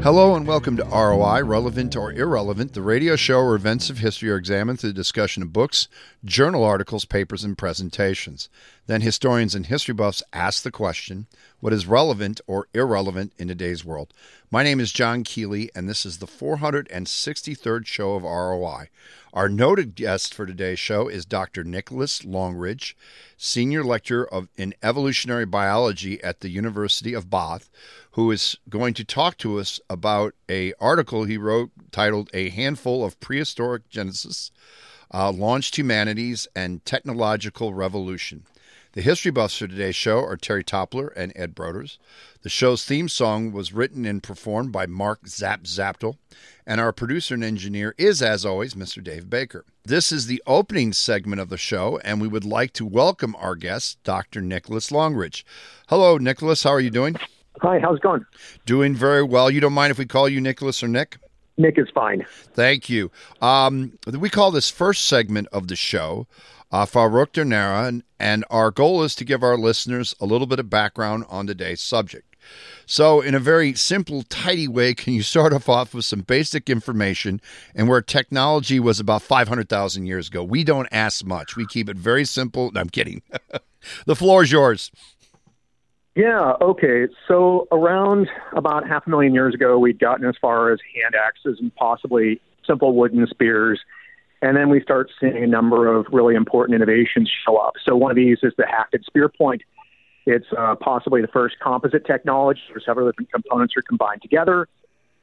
Hello and welcome to ROI, Relevant or Irrelevant, the radio show where events of history are examined through the discussion of books, journal articles, papers, and presentations. Then historians and history buffs ask the question what is relevant or irrelevant in today's world? My name is John Keeley, and this is the 463rd show of ROI. Our noted guest for today's show is Dr. Nicholas Longrich, Senior Lecturer of, in Evolutionary Biology at the University of Bath, who is going to talk to us about a article he wrote titled "A Handful of Prehistoric Geniuses." Uh, launched humanities and technological revolution. The history buffs for today's show are Terry Toppler and Ed Broders. The show's theme song was written and performed by Mark Zap Zaptel, and our producer and engineer is, as always, Mr. Dave Baker. This is the opening segment of the show, and we would like to welcome our guest, Dr. Nicholas Longrich. Hello, Nicholas. How are you doing? Hi, how's it going? Doing very well. You don't mind if we call you Nicholas or Nick? Nick is fine. Thank you. Um, we call this first segment of the show uh, Farouk and our goal is to give our listeners a little bit of background on today's subject. So, in a very simple, tidy way, can you start off off with some basic information and where technology was about 500,000 years ago? We don't ask much. We keep it very simple. No, I'm kidding. the floor is yours. Yeah, okay. So around about half a million years ago, we'd gotten as far as hand axes and possibly simple wooden spears. And then we start seeing a number of really important innovations show up. So one of these is the hafted spear point. It's uh, possibly the first composite technology where several different components are combined together.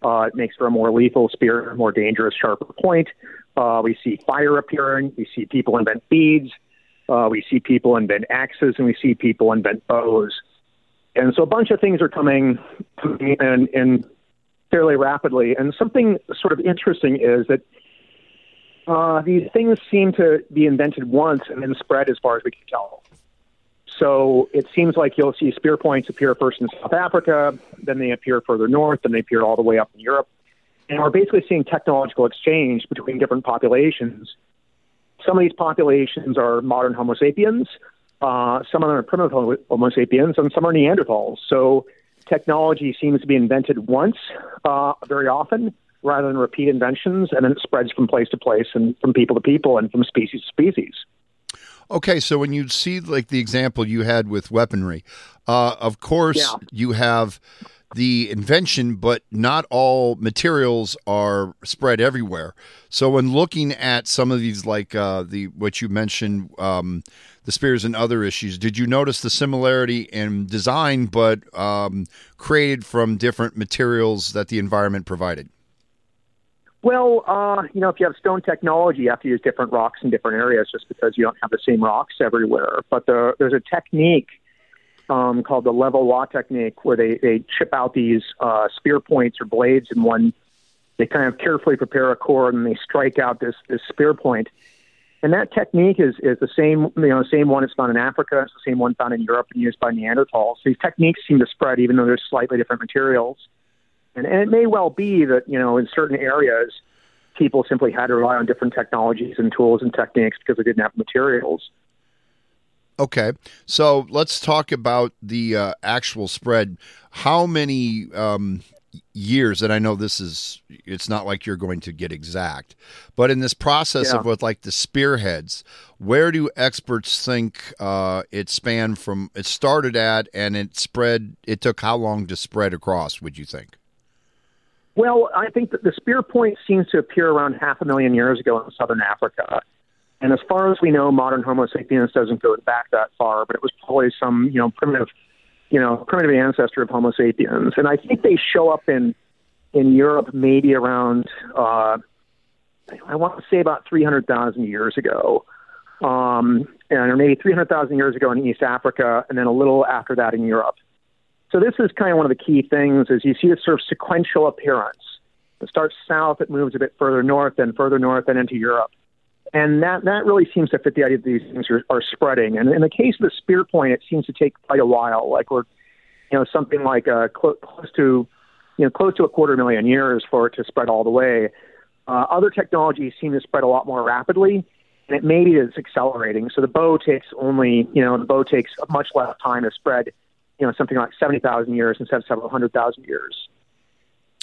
Uh, it makes for a more lethal spear, a more dangerous, sharper point. Uh, we see fire appearing. We see people invent beads. Uh, we see people invent axes, and we see people invent bows. And so a bunch of things are coming and, and fairly rapidly. And something sort of interesting is that uh, these things seem to be invented once and then spread as far as we can tell. So it seems like you'll see spear points appear first in South Africa, then they appear further north, then they appear all the way up in Europe. And we're basically seeing technological exchange between different populations. Some of these populations are modern Homo sapiens, uh, some of them are primitive Homo sapiens, and some are Neanderthals. So technology seems to be invented once, uh, very often, rather than repeat inventions, and then it spreads from place to place and from people to people and from species to species. Okay, so when you see like the example you had with weaponry, uh, of course yeah. you have the invention, but not all materials are spread everywhere. So when looking at some of these, like uh, the what you mentioned, um, the spears and other issues, did you notice the similarity in design, but um, created from different materials that the environment provided? Well, uh, you know, if you have stone technology, you have to use different rocks in different areas just because you don't have the same rocks everywhere. But the, there's a technique um, called the Levallois technique where they, they chip out these uh, spear points or blades in one. They kind of carefully prepare a core and they strike out this, this spear point. and that technique is, is the same, you know, same one that's found in Africa. It's the same one found in Europe and used by Neanderthals. These techniques seem to spread even though there's slightly different materials. And, and it may well be that, you know, in certain areas, people simply had to rely on different technologies and tools and techniques because they didn't have materials. Okay, so let's talk about the uh, actual spread. How many um, years and i know this is it's not like you're going to get exact but in this process yeah. of with like the spearheads where do experts think uh, it spanned from it started at and it spread it took how long to spread across would you think well i think that the spear point seems to appear around half a million years ago in southern africa and as far as we know modern homo sapiens doesn't go back that far but it was probably some you know primitive you know, primitive ancestor of Homo sapiens. And I think they show up in in Europe maybe around uh, I want to say about 300,000 years ago, um, and or maybe 300,000 years ago in East Africa, and then a little after that in Europe. So this is kind of one of the key things: is you see a sort of sequential appearance. It starts south, it moves a bit further north, and further north, and into Europe. And that, that really seems to fit the idea that these things are, are spreading. And in the case of the spear point, it seems to take quite a while. Like we're, you know, something like uh, cl- close to, you know, close to a quarter million years for it to spread all the way. Uh, other technologies seem to spread a lot more rapidly, and it maybe is accelerating. So the bow takes only, you know, the bow takes much less time to spread, you know, something like seventy thousand years instead of several hundred thousand years.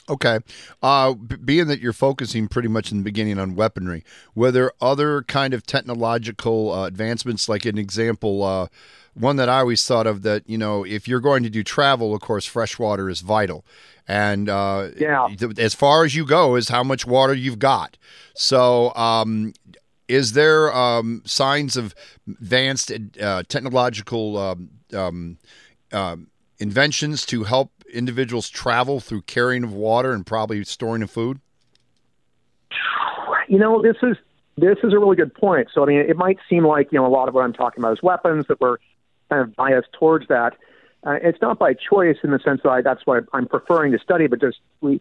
Okay. Uh, b- being that you're focusing pretty much in the beginning on weaponry, were there other kind of technological uh, advancements? Like an example, uh, one that I always thought of that you know, if you're going to do travel, of course, fresh water is vital, and uh, yeah, as far as you go is how much water you've got. So, um, is there um, signs of advanced uh, technological um, um, inventions to help individuals travel through carrying of water and probably storing of food? You know, this is this is a really good point. So, I mean, it might seem like you know a lot of what I'm talking about is weapons that we're kind of biased towards that. Uh, it's not by choice in the sense that I, that's what I'm preferring to study, but just we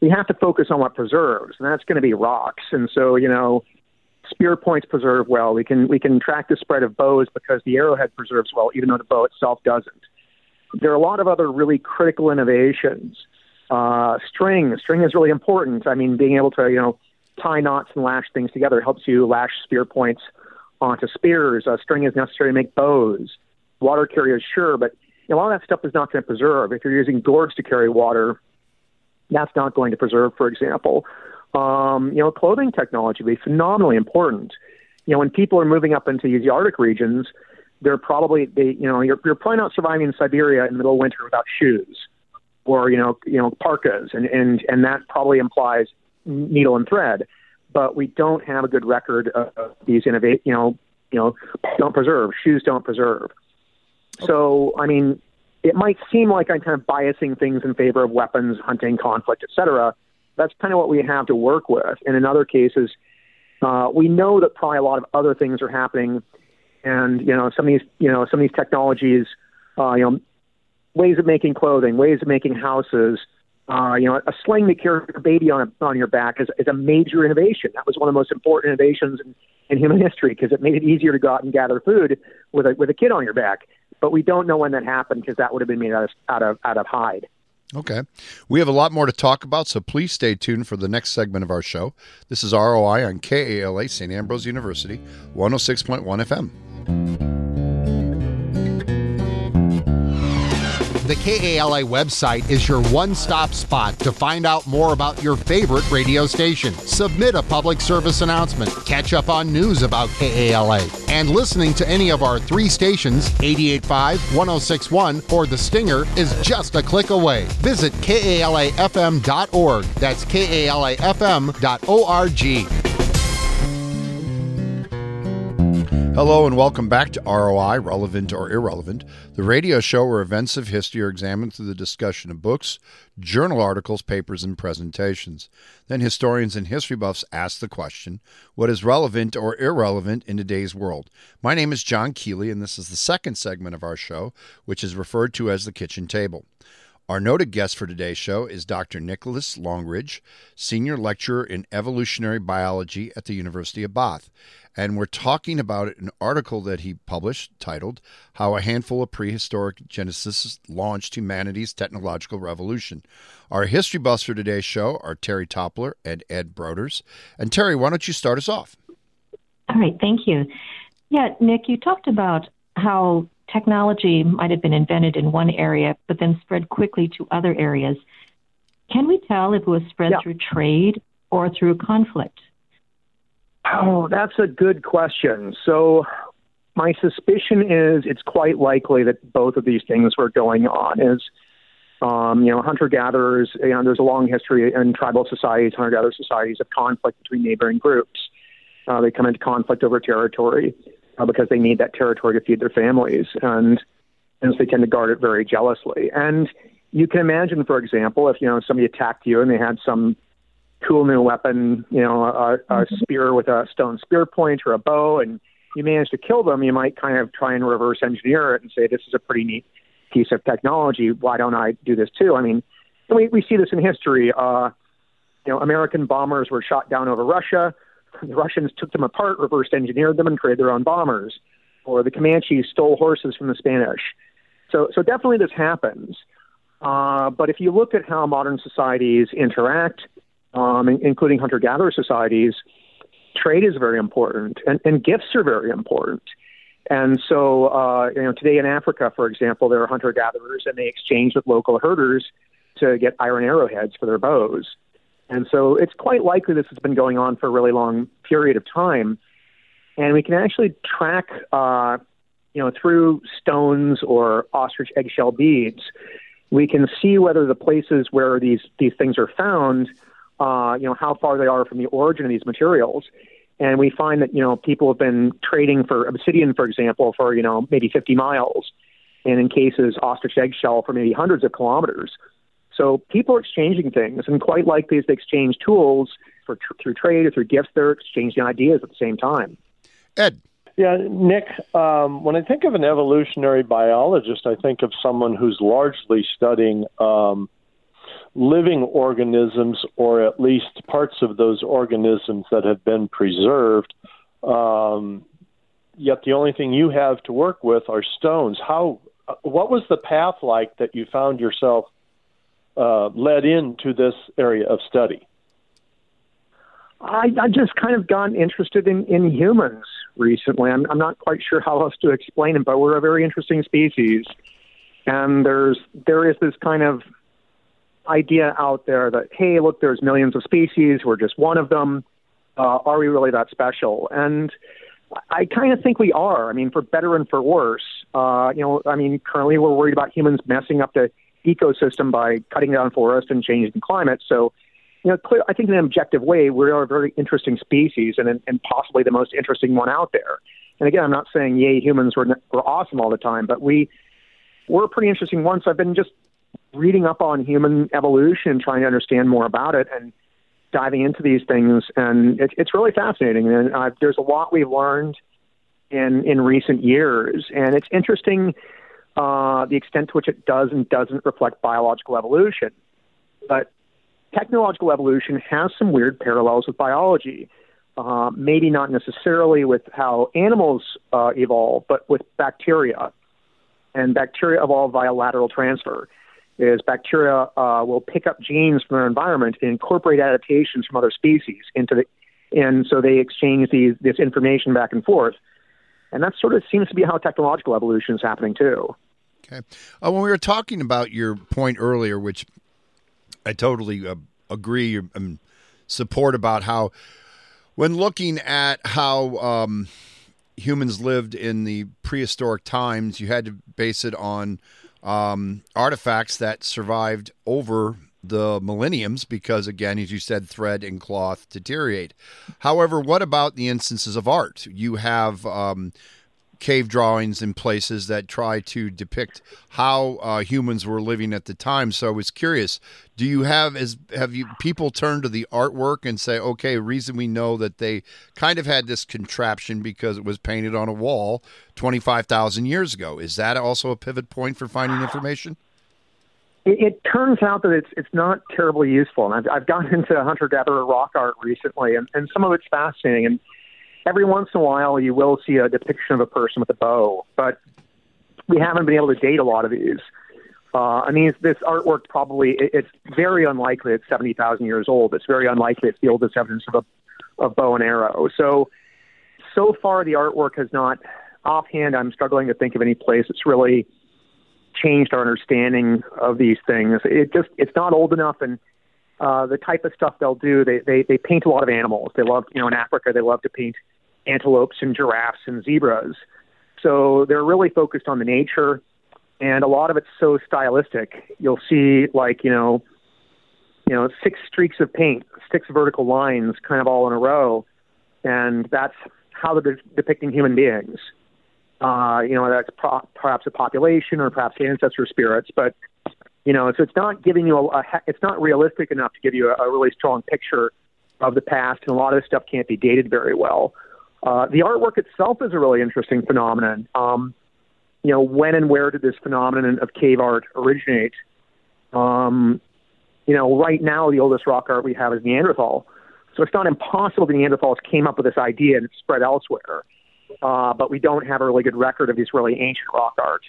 we have to focus on what preserves, and that's going to be rocks. And so, you know, spear points preserve well. We can we can track the spread of bows because the arrowhead preserves well, even though the bow itself doesn't. There are a lot of other really critical innovations. Uh, string, string is really important. I mean, being able to you know tie knots and lash things together helps you lash spear points onto spears. Uh, string is necessary to make bows. Water carriers, sure, but a lot of that stuff is not going to preserve. If you're using gourds to carry water, that's not going to preserve, for example. Um, you know, clothing technology would be phenomenally important. You know, when people are moving up into these Arctic regions, they're probably they you know you're you're probably not surviving in Siberia in the middle of winter without shoes or you know you know parkas and and and that probably implies needle and thread. But we don't have a good record of these innovate you know you know don't preserve shoes don't preserve. So I mean, it might seem like I'm kind of biasing things in favor of weapons, hunting, conflict, etc. That's kind of what we have to work with. And in other cases, uh, we know that probably a lot of other things are happening, and you know some of these you know some of these technologies, uh, you know, ways of making clothing, ways of making houses. Uh, you know, a sling to carry a baby on a, on your back is, is a major innovation. That was one of the most important innovations in, in human history because it made it easier to go out and gather food with a with a kid on your back. But we don't know when that happened because that would have been made out of out of out of hide. Okay. We have a lot more to talk about, so please stay tuned for the next segment of our show. This is ROI on KALA St. Ambrose University, 106.1 FM. The KALA website is your one stop spot to find out more about your favorite radio station. Submit a public service announcement, catch up on news about KALA, and listening to any of our three stations 885, 1061, or The Stinger is just a click away. Visit KALAFM.org. That's KALAFM.org. Hello and welcome back to ROI, Relevant or Irrelevant, the radio show where events of history are examined through the discussion of books, journal articles, papers, and presentations. Then historians and history buffs ask the question what is relevant or irrelevant in today's world? My name is John Keeley, and this is the second segment of our show, which is referred to as the kitchen table. Our noted guest for today's show is Dr. Nicholas Longrich, Senior Lecturer in Evolutionary Biology at the University of Bath. And we're talking about an article that he published titled How a Handful of Prehistoric Geneticists Launched Humanity's Technological Revolution. Our history buffs for today's show are Terry Toppler and Ed Broders. And Terry, why don't you start us off? All right, thank you. Yeah, Nick, you talked about how technology might have been invented in one area, but then spread quickly to other areas. Can we tell if it was spread yeah. through trade or through conflict? Oh, that's a good question. So, my suspicion is it's quite likely that both of these things were going on. Is um, you know, hunter gatherers. You know, there's a long history in tribal societies, hunter gatherer societies, of conflict between neighboring groups. Uh, they come into conflict over territory uh, because they need that territory to feed their families, and and so they tend to guard it very jealously. And you can imagine, for example, if you know somebody attacked you and they had some cool new weapon, you know, a, a mm-hmm. spear with a stone spear point or a bow, and you manage to kill them, you might kind of try and reverse engineer it and say, this is a pretty neat piece of technology. Why don't I do this too? I mean, we, we see this in history. Uh, you know, American bombers were shot down over Russia. The Russians took them apart, reversed engineered them, and created their own bombers. Or the Comanches stole horses from the Spanish. So, so definitely this happens. Uh, but if you look at how modern societies interact, um, including hunter gatherer societies, trade is very important, and, and gifts are very important. And so, uh, you know, today in Africa, for example, there are hunter gatherers, and they exchange with local herders to get iron arrowheads for their bows. And so it's quite likely this has been going on for a really long period of time. And we can actually track, uh, you know, through stones or ostrich eggshell beads, we can see whether the places where these, these things are found, uh, you know, how far they are from the origin of these materials. And we find that, you know, people have been trading for obsidian, for example, for, you know, maybe 50 miles. And in cases, ostrich eggshell for maybe hundreds of kilometers. So people are exchanging things, and quite likely as they exchange tools for tr- through trade or through gifts, they're exchanging ideas at the same time. Ed. Yeah, Nick, um, when I think of an evolutionary biologist, I think of someone who's largely studying um, living organisms or at least parts of those organisms that have been preserved. Um, yet the only thing you have to work with are stones. How? What was the path like that you found yourself uh, led into this area of study? I, I just kind of gotten interested in, in humans recently. I'm, I'm not quite sure how else to explain it, but we're a very interesting species, and there's there is this kind of idea out there that hey, look, there's millions of species. We're just one of them. Uh, are we really that special? And I kind of think we are. I mean, for better and for worse. Uh, you know, I mean, currently we're worried about humans messing up the ecosystem by cutting down forests and changing climate. So, you know, clear, I think in an objective way, we are a very interesting species and, and possibly the most interesting one out there. And again, I'm not saying, yay, humans were, were awesome all the time, but we were pretty interesting once. I've been just reading up on human evolution, trying to understand more about it and diving into these things. And it, it's really fascinating. And uh, there's a lot we've learned in, in recent years. And it's interesting uh, the extent to which it does and doesn't reflect biological evolution. But technological evolution has some weird parallels with biology. Uh, maybe not necessarily with how animals uh, evolve, but with bacteria. And bacteria evolve via lateral transfer. Is bacteria uh, will pick up genes from their environment and incorporate adaptations from other species into the, and so they exchange these, this information back and forth. And that sort of seems to be how technological evolution is happening too. Okay. Uh, when we were talking about your point earlier, which I totally uh, agree and support about how, when looking at how um, humans lived in the prehistoric times, you had to base it on um, artifacts that survived over the millenniums because, again, as you said, thread and cloth deteriorate. However, what about the instances of art? You have um, cave drawings in places that try to depict how uh, humans were living at the time. So I was curious: Do you have as have you people turn to the artwork and say, okay, reason we know that they kind of had this contraption because it was painted on a wall twenty five thousand years ago? Is that also a pivot point for finding information? It, it turns out that it's it's not terribly useful, and I've I've gotten into hunter gatherer rock art recently, and, and some of it's fascinating and every once in a while you will see a depiction of a person with a bow, but we haven't been able to date a lot of these. Uh, I mean, this artwork probably it, it's very unlikely it's seventy thousand years old. It's very unlikely it's the oldest evidence of a of bow and arrow. So, so far the artwork has not. Offhand, I'm struggling to think of any place that's really changed our understanding of these things. It just it's not old enough, and uh, the type of stuff they'll do, they, they they paint a lot of animals. They love, you know, in Africa, they love to paint antelopes and giraffes and zebras. So they're really focused on the nature, and a lot of it's so stylistic. You'll see like you know, you know, six streaks of paint, six vertical lines, kind of all in a row, and that's how they're depicting human beings. Uh, you know, that's pro- perhaps a population or perhaps ancestor spirits, but you know, so it's not giving you a, a it's not realistic enough to give you a, a really strong picture of the past, and a lot of this stuff can't be dated very well. Uh, the artwork itself is a really interesting phenomenon. Um, you know, when and where did this phenomenon of cave art originate? Um, you know, right now the oldest rock art we have is Neanderthal, so it's not impossible the Neanderthals came up with this idea and it spread elsewhere. Uh, but we don't have a really good record of these really ancient rock art.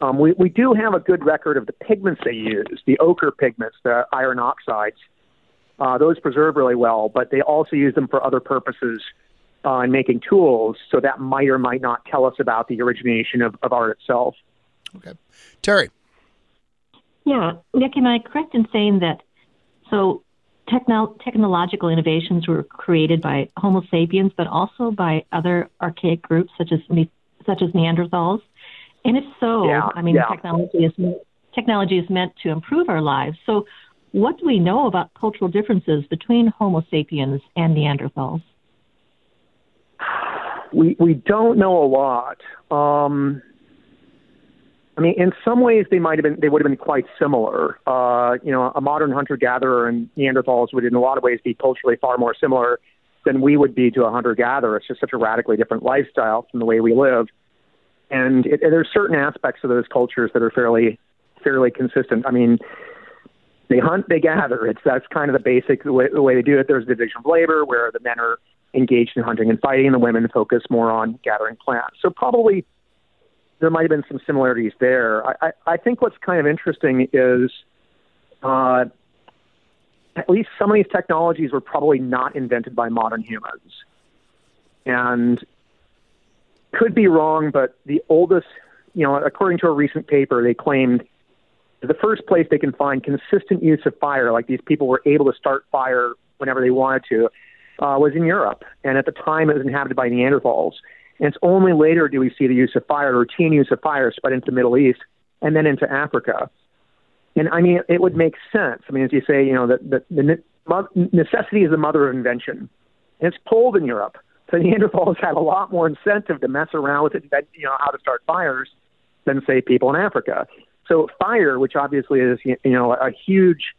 Um, we, we do have a good record of the pigments they use, the ochre pigments, the iron oxides. Uh, those preserve really well, but they also use them for other purposes uh, in making tools. So that might or might not tell us about the origination of, of art itself. Okay. Terry. Yeah, Yeah, Nick, am I correct in saying that? So, techno- technological innovations were created by Homo sapiens, but also by other archaic groups such as such as Neanderthals. And if so, yeah, I mean, yeah. technology is technology is meant to improve our lives. So, what do we know about cultural differences between Homo sapiens and Neanderthals? We we don't know a lot. Um, I mean, in some ways, they might have been they would have been quite similar. Uh, you know, a modern hunter gatherer and Neanderthals would, in a lot of ways, be culturally far more similar than we would be to a hunter gatherer. It's just such a radically different lifestyle from the way we live, and it, there's certain aspects of those cultures that are fairly fairly consistent. I mean, they hunt, they gather. It's that's kind of the basic the way, the way they do it. There's the division of labor where the men are engaged in hunting and fighting, and the women focus more on gathering plants. So probably there might have been some similarities there. I, I, I think what's kind of interesting is uh, at least some of these technologies were probably not invented by modern humans. And could be wrong, but the oldest, you know, according to a recent paper, they claimed the first place they can find consistent use of fire, like these people were able to start fire whenever they wanted to, uh, was in Europe. And at the time, it was inhabited by Neanderthals. And it's only later do we see the use of fire, routine use of fire, spread into the Middle East and then into Africa. And I mean, it would make sense. I mean, as you say, you know, that the, the necessity is the mother of invention. And it's cold in Europe. So Neanderthals had a lot more incentive to mess around with it, you know, how to start fires than, say, people in Africa. So fire, which obviously is, you know, a huge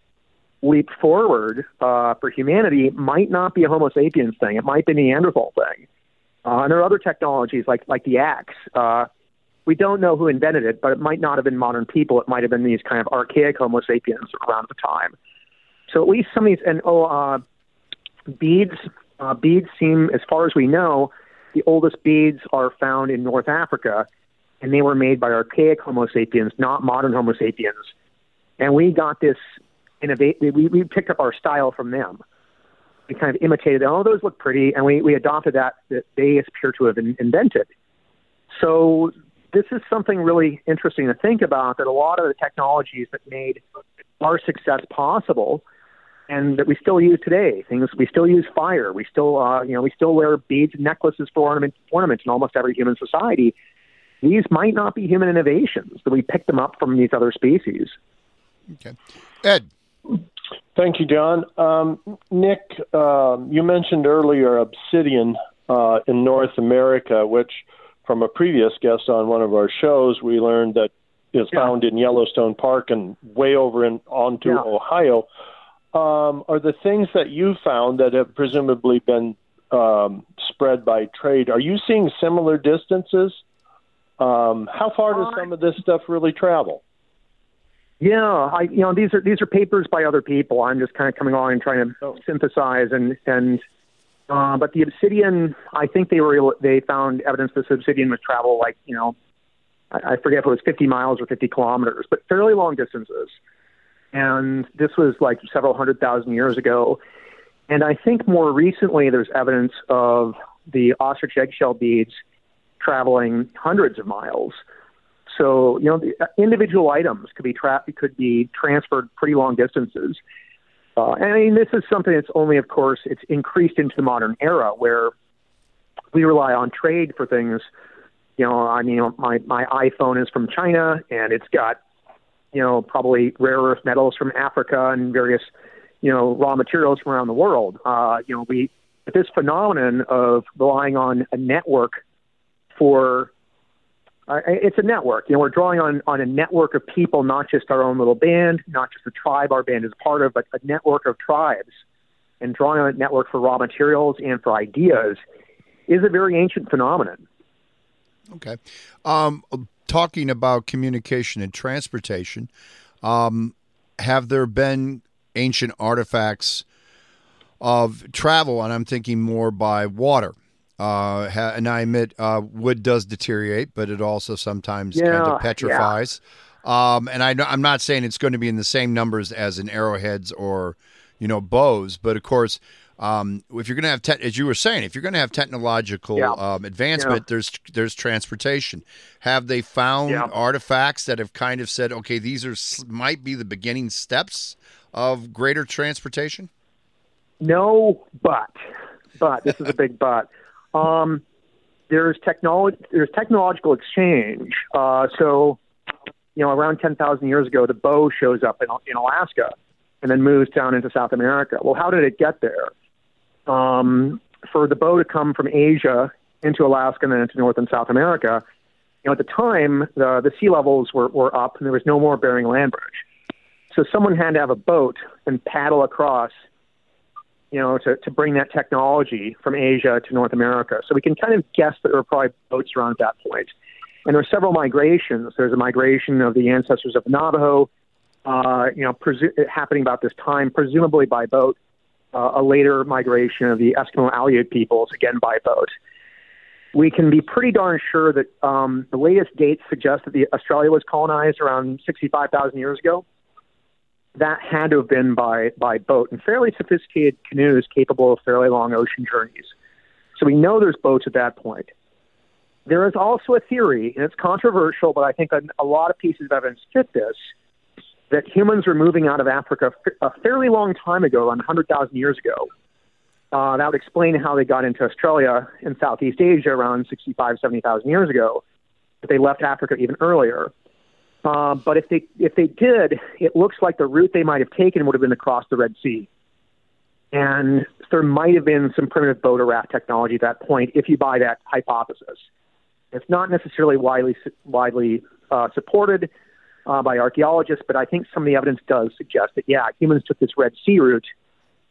leap forward uh, for humanity, might not be a Homo sapiens thing. It might be a Neanderthal thing. Uh, and there are other technologies like like the axe. Uh, we don't know who invented it, but it might not have been modern people. It might have been these kind of archaic Homo sapiens around the time. So at least some of these and oh, uh, beads. Uh, beads seem, as far as we know, the oldest beads are found in North Africa, and they were made by archaic Homo sapiens, not modern Homo sapiens. And we got this innovate. We, we picked up our style from them we kind of imitated, oh, those look pretty, and we, we adopted that that they appear to have in, invented. So this is something really interesting to think about. That a lot of the technologies that made our success possible, and that we still use today, things we still use fire, we still uh, you know we still wear beads and necklaces for ornament, ornaments in almost every human society. These might not be human innovations; that we picked them up from these other species. Okay, Ed. Thank you, John. Um, Nick, uh, you mentioned earlier obsidian uh, in North America, which, from a previous guest on one of our shows, we learned that is yeah. found in Yellowstone Park and way over in onto yeah. Ohio. Um, are the things that you found that have presumably been um, spread by trade? Are you seeing similar distances? Um, how far does uh, some of this stuff really travel? Yeah, I you know these are these are papers by other people. I'm just kind of coming along and trying to oh. synthesize and and uh, but the obsidian, I think they were able, they found evidence this obsidian would travel like you know I, I forget if it was 50 miles or 50 kilometers, but fairly long distances. And this was like several hundred thousand years ago. And I think more recently there's evidence of the ostrich eggshell beads traveling hundreds of miles. So you know, the uh, individual items could be tra- could be transferred pretty long distances. Uh, and I mean, this is something that's only, of course, it's increased into the modern era where we rely on trade for things. You know, I mean, my my iPhone is from China, and it's got, you know, probably rare earth metals from Africa and various, you know, raw materials from around the world. Uh, you know, we this phenomenon of relying on a network for uh, it's a network. You know, we're drawing on on a network of people, not just our own little band, not just the tribe our band is part of, but a network of tribes. And drawing on a network for raw materials and for ideas is a very ancient phenomenon. Okay, um, talking about communication and transportation, um, have there been ancient artifacts of travel? And I'm thinking more by water uh, and I admit uh, wood does deteriorate, but it also sometimes yeah, kind of petrifies. Yeah. Um, and I, I'm not saying it's going to be in the same numbers as in arrowheads or, you know, bows, but of course, Um, if you're going to have, te- as you were saying, if you're going to have technological Yeah. um, advancement, Yeah. there's there's transportation. Have they found Yeah. artifacts that have kind of said, okay, these are might be the beginning steps of greater transportation? No, but but this is a big but. Um, there's technology. There's technological exchange. Uh, so, you know, around ten thousand years ago, the bow shows up in, in Alaska, and then moves down into South America. Well, how did it get there? Um, for the bow to come from Asia into Alaska and then into North and South America, you know, at the time the the sea levels were, were up, and there was no more Bering Land Bridge. So someone had to have a boat and paddle across you know, to, to bring that technology from Asia to North America. So we can kind of guess that there were probably boats around at that point. And there are several migrations. There's a migration of the ancestors of Navajo, uh, you know, presu- happening about this time, presumably by boat. Uh, a later migration of the Eskimo Aleut peoples, again by boat. We can be pretty darn sure that um, the latest dates suggest that the Australia was colonized around 65,000 years ago that had to have been by by boat and fairly sophisticated canoes capable of fairly long ocean journeys. So we know there's boats at that point. There is also a theory, and it's controversial, but I think a, a lot of pieces of evidence fit this, that humans were moving out of Africa a fairly long time ago, around 100,000 years ago. Uh, that would explain how they got into Australia and Southeast Asia around 65, 70,000 years ago. But they left Africa even earlier. Uh, but if they if they did, it looks like the route they might have taken would have been across the Red Sea, and there might have been some primitive boat or raft technology at that point. If you buy that hypothesis, it's not necessarily widely widely uh, supported uh, by archaeologists, but I think some of the evidence does suggest that yeah, humans took this Red Sea route,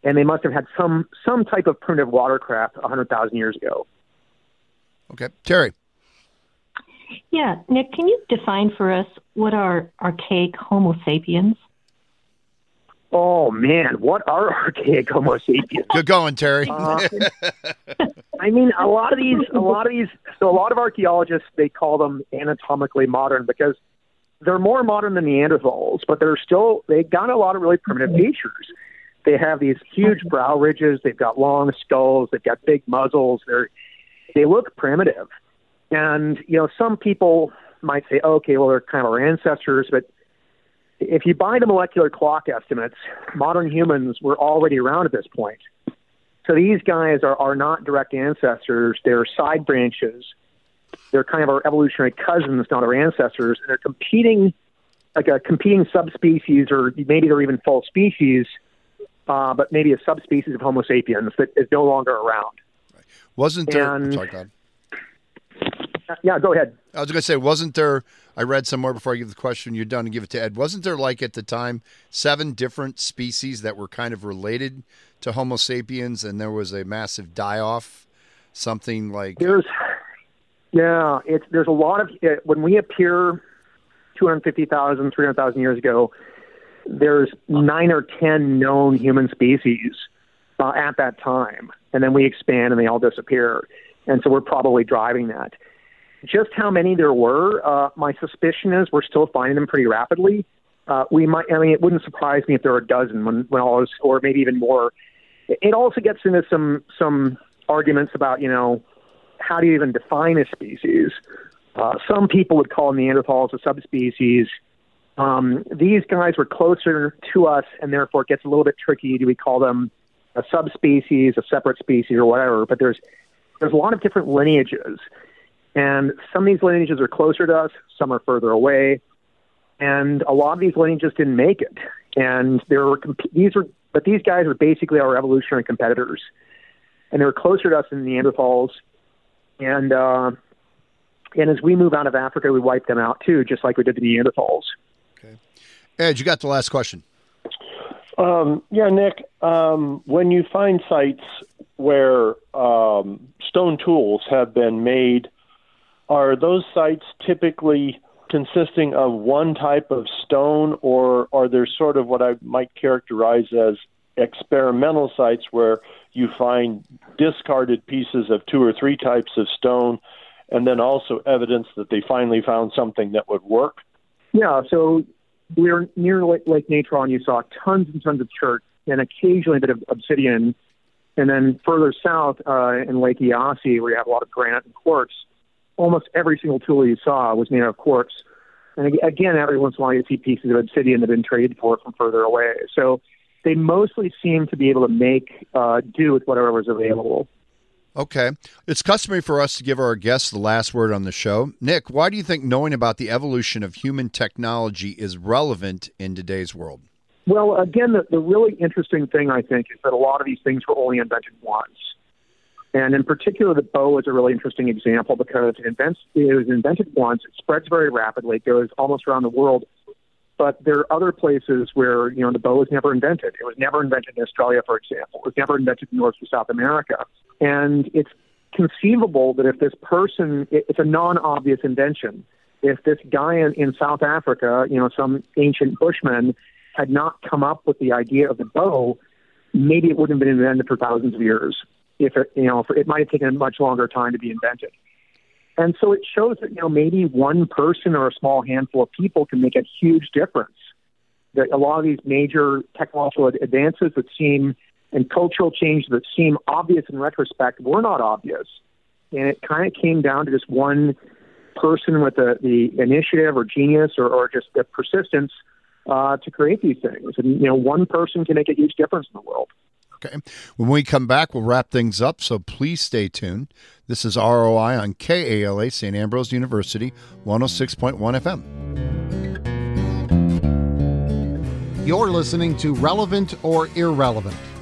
and they must have had some some type of primitive watercraft hundred thousand years ago. Okay, Terry. Yeah, Nick, can you define for us what are archaic Homo sapiens? Oh man, what are archaic Homo sapiens? Good going, Terry. Uh, I mean, a lot of these, a lot of these, so a lot of archaeologists they call them anatomically modern because they're more modern than Neanderthals, but they're still they got a lot of really primitive features. They have these huge brow ridges. They've got long skulls. They've got big muzzles. They're they look primitive, and you know some people might say, okay, well they're kind of our ancestors, but if you buy the molecular clock estimates, modern humans were already around at this point. So these guys are, are not direct ancestors. They're side branches. They're kind of our evolutionary cousins, not our ancestors. And they're competing, like a competing subspecies, or maybe they're even full species, uh, but maybe a subspecies of Homo sapiens that is no longer around. Wasn't there? And- sorry, God. Yeah, go ahead. I was going to say, wasn't there? I read somewhere before I give the question. You're done and give it to Ed. Wasn't there like at the time seven different species that were kind of related to Homo sapiens, and there was a massive die-off, something like There's, yeah, it's there's a lot of it, when we appear 250,000, 300,000 years ago. There's nine or ten known human species uh, at that time, and then we expand and they all disappear, and so we're probably driving that. Just how many there were, uh, my suspicion is we're still finding them pretty rapidly. Uh, we might, I mean, it wouldn't surprise me if there were a dozen when, when all is, or maybe even more. It also gets into some some arguments about, you know, how do you even define a species? Uh, some people would call Neanderthals a subspecies. Um, these guys were closer to us, and therefore it gets a little bit tricky. Do we call them a subspecies, a separate species, or whatever? But there's there's a lot of different lineages, and some of these lineages are closer to us, some are further away, and a lot of these lineages didn't make it. And there were these are, but these guys are basically our evolutionary competitors, and they were closer to us than Neanderthals, and uh, and as we move out of Africa, we wipe them out too, just like we did the Neanderthals. Ed. You got the last question. Um, yeah, Nick, um, when you find sites where um, stone tools have been made, are those sites typically consisting of one type of stone, or are there sort of what I might characterize as experimental sites where you find discarded pieces of two or three types of stone, and then also evidence that they finally found something that would work? Yeah, so we were near Lake, Lake Natron. You saw tons and tons of chert and occasionally a bit of obsidian And then further south uh, in Lake Eyasi, where you have a lot of granite and quartz, almost every single tool you saw was made out of quartz. And again, every once in a while you see pieces of obsidian that have been traded for from further away. So they mostly seem to be able to make uh, do with whatever was available. Okay. It's customary for us to give our guests the last word on the show. Nick, why do you think knowing about the evolution of human technology is relevant in today's world? Well, again, the, the really interesting thing, I think, is that a lot of these things were only invented once. And in particular, the bow is a really interesting example because it, invents, it was invented once, it spreads very rapidly, it goes almost around the world. But there are other places where, you know, the bow was never invented. It was never invented in Australia, for example. It was never invented in North or South America. And it's conceivable that if this person, it's a non-obvious invention. If this guy in, in South Africa, you know, some ancient bushman, had not come up with the idea of the bow, maybe it wouldn't have been invented for thousands of years. If it, you know, it might have taken a much longer time to be invented. And so it shows that you know maybe one person or a small handful of people can make a huge difference. That a lot of these major technological advances that seem and cultural changes that seem obvious in retrospect were not obvious, and it kind of came down to just one person with the, the initiative or genius or, or just the persistence uh, to create these things. And you know, one person can make a huge difference in the world. Okay. When we come back, we'll wrap things up, so please stay tuned. This is ROI on KALA St. Ambrose University, 106.1 FM. You're listening to Relevant or Irrelevant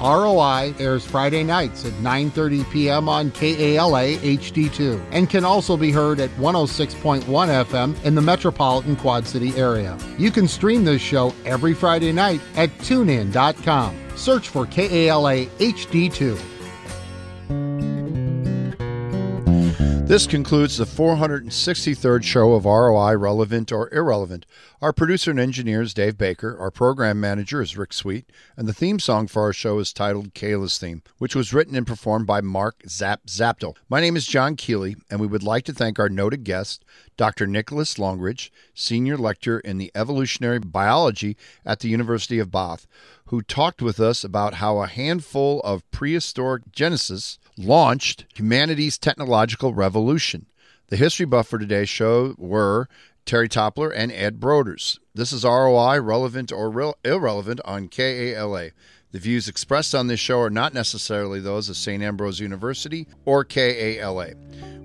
ROI airs Friday nights at 9:30 p.m. on KALA HD2 and can also be heard at 106.1 FM in the metropolitan Quad City area. You can stream this show every Friday night at tunein.com. Search for KALA HD2. This concludes the 463rd show of ROI Relevant or Irrelevant. Our producer and engineer is Dave Baker. Our program manager is Rick Sweet. And the theme song for our show is titled Kayla's Theme, which was written and performed by Mark Zap Zaptel. My name is John Keeley, and we would like to thank our noted guest, Dr. Nicholas Longrich, Senior Lecturer in the Evolutionary Biology at the University of Bath, who talked with us about how a handful of prehistoric geniuses launched humanity's technological revolution. The history buff for today's show were Terry Toppler and Ed Broders. This is ROI, relevant or irrelevant on KALA. The views expressed on this show are not necessarily those of St. Ambrose University or KALA.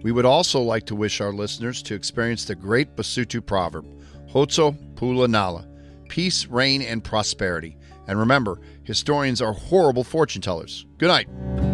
We would also like to wish our listeners to experience the great Basutu proverb, Khotso Pula Nala, peace, rain, and prosperity. And remember, historians are horrible fortune tellers. Good night.